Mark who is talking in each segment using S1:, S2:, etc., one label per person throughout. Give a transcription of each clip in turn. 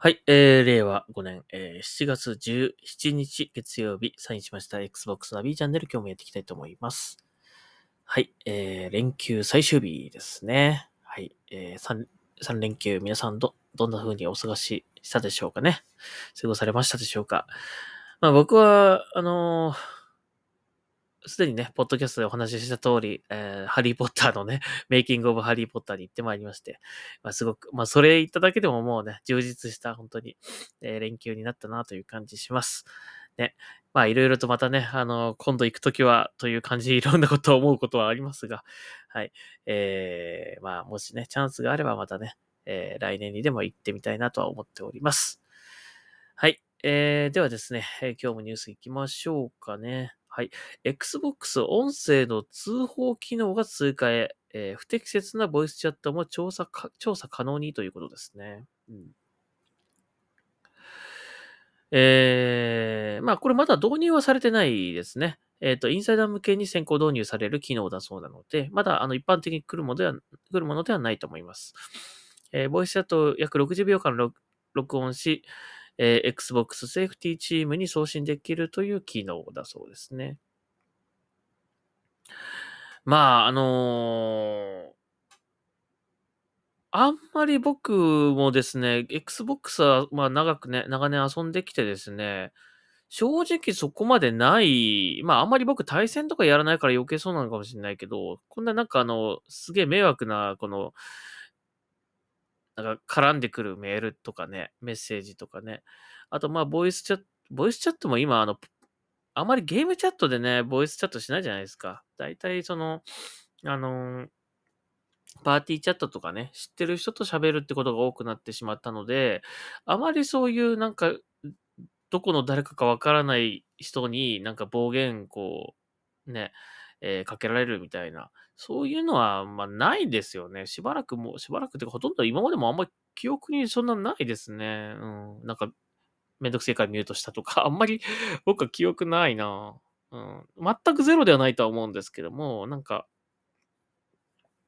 S1: はい、えー、令和5年、えー、7月17日月曜日、サインしました Xbox ナビチャンネル、今日もやっていきたいと思います。はい、えー、連休最終日ですね。はい、えー、3、3連休、皆さんど、どんな風にお過ごししたでしょうかね。過ごされましたでしょうか。まあ僕は、あのーすでにね、ポッドキャストでお話しした通り、えーハリーポッターのね、メイキングオブハリーポッターに行ってまいりまして、まあすごく、まあそれ言っただけでももうね、充実した本当に、えー連休になったなという感じします。ね。まあいろいろとまたね、あの、今度行くときはという感じでいろんなことを思うことはありますが、はい。えー、まあもしね、チャンスがあればまたね、えー来年にでも行ってみたいなとは思っております。はい。えー、ではですね、え今日もニュース行きましょうかね。はい。Xbox 音声の通報機能が追加へ、えー不適切なボイスチャットも調査、調査可能にということですね。うん。えー、まあこれまだ導入はされてないですね。えっ、と、インサイダー向けに先行導入される機能だそうなので、まだあの一般的に来るものでは、来るものではないと思います。えーボイスチャットを約60秒間録音し、えー Xbox セーフティーチームに送信できるという機能だそうですね。まあ、あのーあんまり僕もですね、Xbox はまあ長くね、長年遊んできてですね、正直そこまでない、まああんまり僕対戦とかやらないから余計そうなのかもしれないけど、こんななんかあの、すげえ迷惑な、この、なんか絡んでくるメールとかね、メッセージとかね。あとまあボイスチャット、ボイスチャットも今あの、あまりゲームチャットでね、ボイスチャットしないじゃないですか。だいたいその、あのーパーティーチャットとかね、知ってる人と喋るってことが多くなってしまったので、あまりそういうなんか、どこの誰かかわからない人になんか暴言こう、ね、えーかけられるみたいな、そういうのはまあないですよね。しばらくも、しばらくってかほとんど今までもあんまり記憶にそんなないですね。うん。なんか、めんどくせえからミュートしたとか、あんまり僕は記憶ないなうん。全くゼロではないとは思うんですけども、なんか、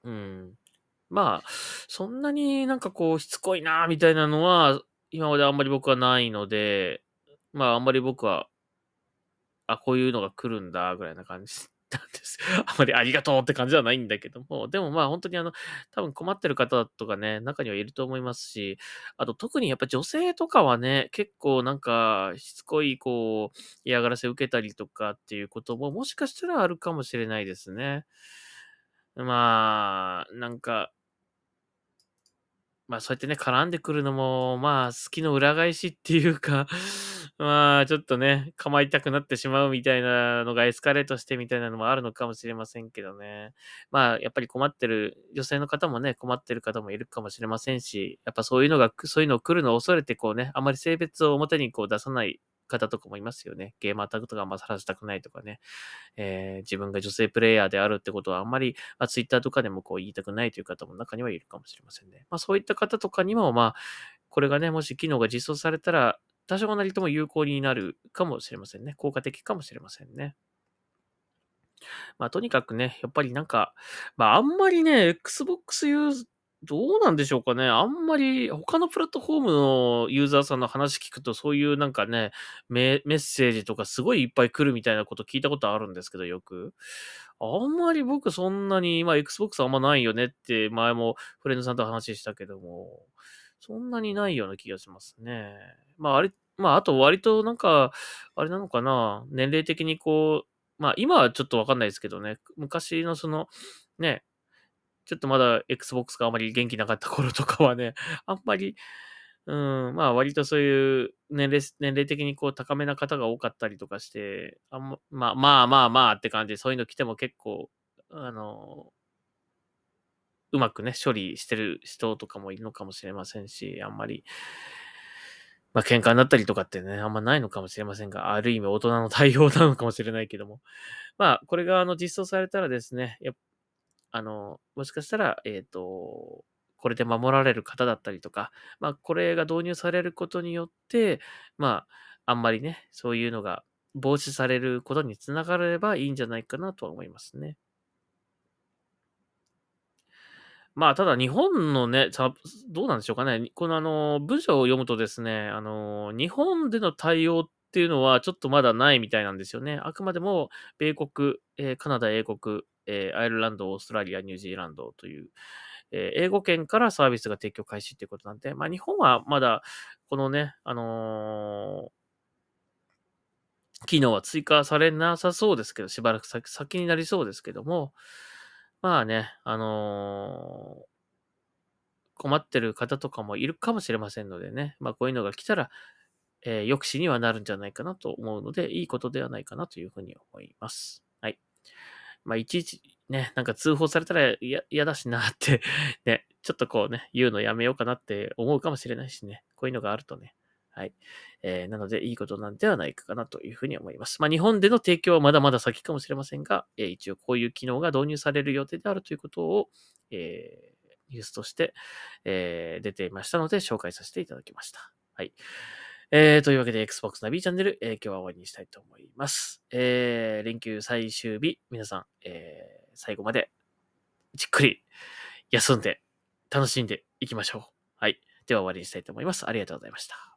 S1: うん。まあ、そんなになんかこう、しつこいなみたいなのは、今まであんまり僕はないので、まああんまり僕は、あ、こういうのが来るんだ、ぐらいな感じなんです。あまりありがとうって感じではないんだけども、でもまあ本当にあの、多分困ってる方とかね、中にはいると思いますし、あと特にやっぱ女性とかはね、結構なんか、しつこいこう、嫌がらせ受けたりとかっていうことも、もしかしたらあるかもしれないですね。まあ、なんか、まあそうやってね、絡んでくるのも、まあ好きの裏返しっていうか、まあちょっとね、構いたくなってしまうみたいなのがエスカレートしてみたいなのもあるのかもしれませんけどね。まあやっぱり困ってる、女性の方もね、困ってる方もいるかもしれませんし、やっぱそういうのが、そういうのを来るのを恐れてこうね、あまり性別を表にこう出さない方とかもいますよね。ゲーマータグとかあんまさらしたくないとかね。えー自分が女性プレイヤーであるってことはあんまり、まあ、ツイッターとかでもこう言いたくないという方も中にはいるかもしれませんね。まあそういった方とかにも、まあ、これがね、もし機能が実装されたら、多少なりとも有効になるかもしれませんね。効果的かもしれませんね。まあとにかくね、やっぱりなんか、まああんまりね、Xbox ユーどうなんでしょうかね。あんまり他のプラットフォームのユーザーさんの話聞くと、そういうなんかね、メメッセージとかすごいいっぱい来るみたいなこと聞いたことあるんですけど、よく。あんまり僕そんなに、まあ Xbox あんまないよねって前もフレンドさんと話したけども、そんなにないような気がしますね。まああれ、まああと割となんか、あれなのかな、年齢的にこう、まあ今はちょっとわかんないですけどね、昔のその、ね、ちょっとまだ Xbox があまり元気なかった頃とかはね、あんまり、うん、まあ割とそういう年齢、年齢的にこう高めな方が多かったりとかして、あんま、まあまあまあまあって感じで、そういうの来ても結構、あの、うまくね、処理してる人とかもいるのかもしれませんし、あんまり、まあ喧嘩になったりとかってね、あんまないのかもしれませんが、ある意味大人の対応なのかもしれないけども。まあ、これがあの実装されたらですね、やあの、もしかしたら、えっ、と、これで守られる方だったりとか、まあ、これが導入されることによって、まあ、あんまりね、そういうのが防止されることにつながればいいんじゃないかなとは思いますね。まあ、ただ日本のね、どうなんでしょうかね。このあの、文章を読むとですね、あの、日本での対応っていうのはちょっとまだないみたいなんですよね。あくまでも米国、えーカナダ、英国、えーアイルランド、オーストラリア、ニュージーランドという、えー英語圏からサービスが提供開始っていうことなんで、まあ日本はまだこのね、あの機能は追加されなさそうですけど、しばらく先になりそうですけども、まあね、あのー困ってる方とかもいるかもしれませんのでね、まあこういうのが来たら、えー抑止にはなるんじゃないかなと思うので、いいことではないかなというふうに思います。はい。まあいちいちね、なんか通報されたら嫌だしなって、ね、ちょっとこうね、言うのやめようかなって思うかもしれないしね、こういうのがあるとね、はい。えーなので、いいことなんではないかなというふうに思います。まあ、日本での提供はまだまだ先かもしれませんが、えー一応こういう機能が導入される予定であるということを、えーニュースとして、えー出ていましたので、紹介させていただきました。はい。えーというわけで、Xbox ナビチャンネル、えー今日は終わりにしたいと思います。えー連休最終日、皆さん、えー最後までじっくり休んで、楽しんでいきましょう。はい。では終わりにしたいと思います。ありがとうございました。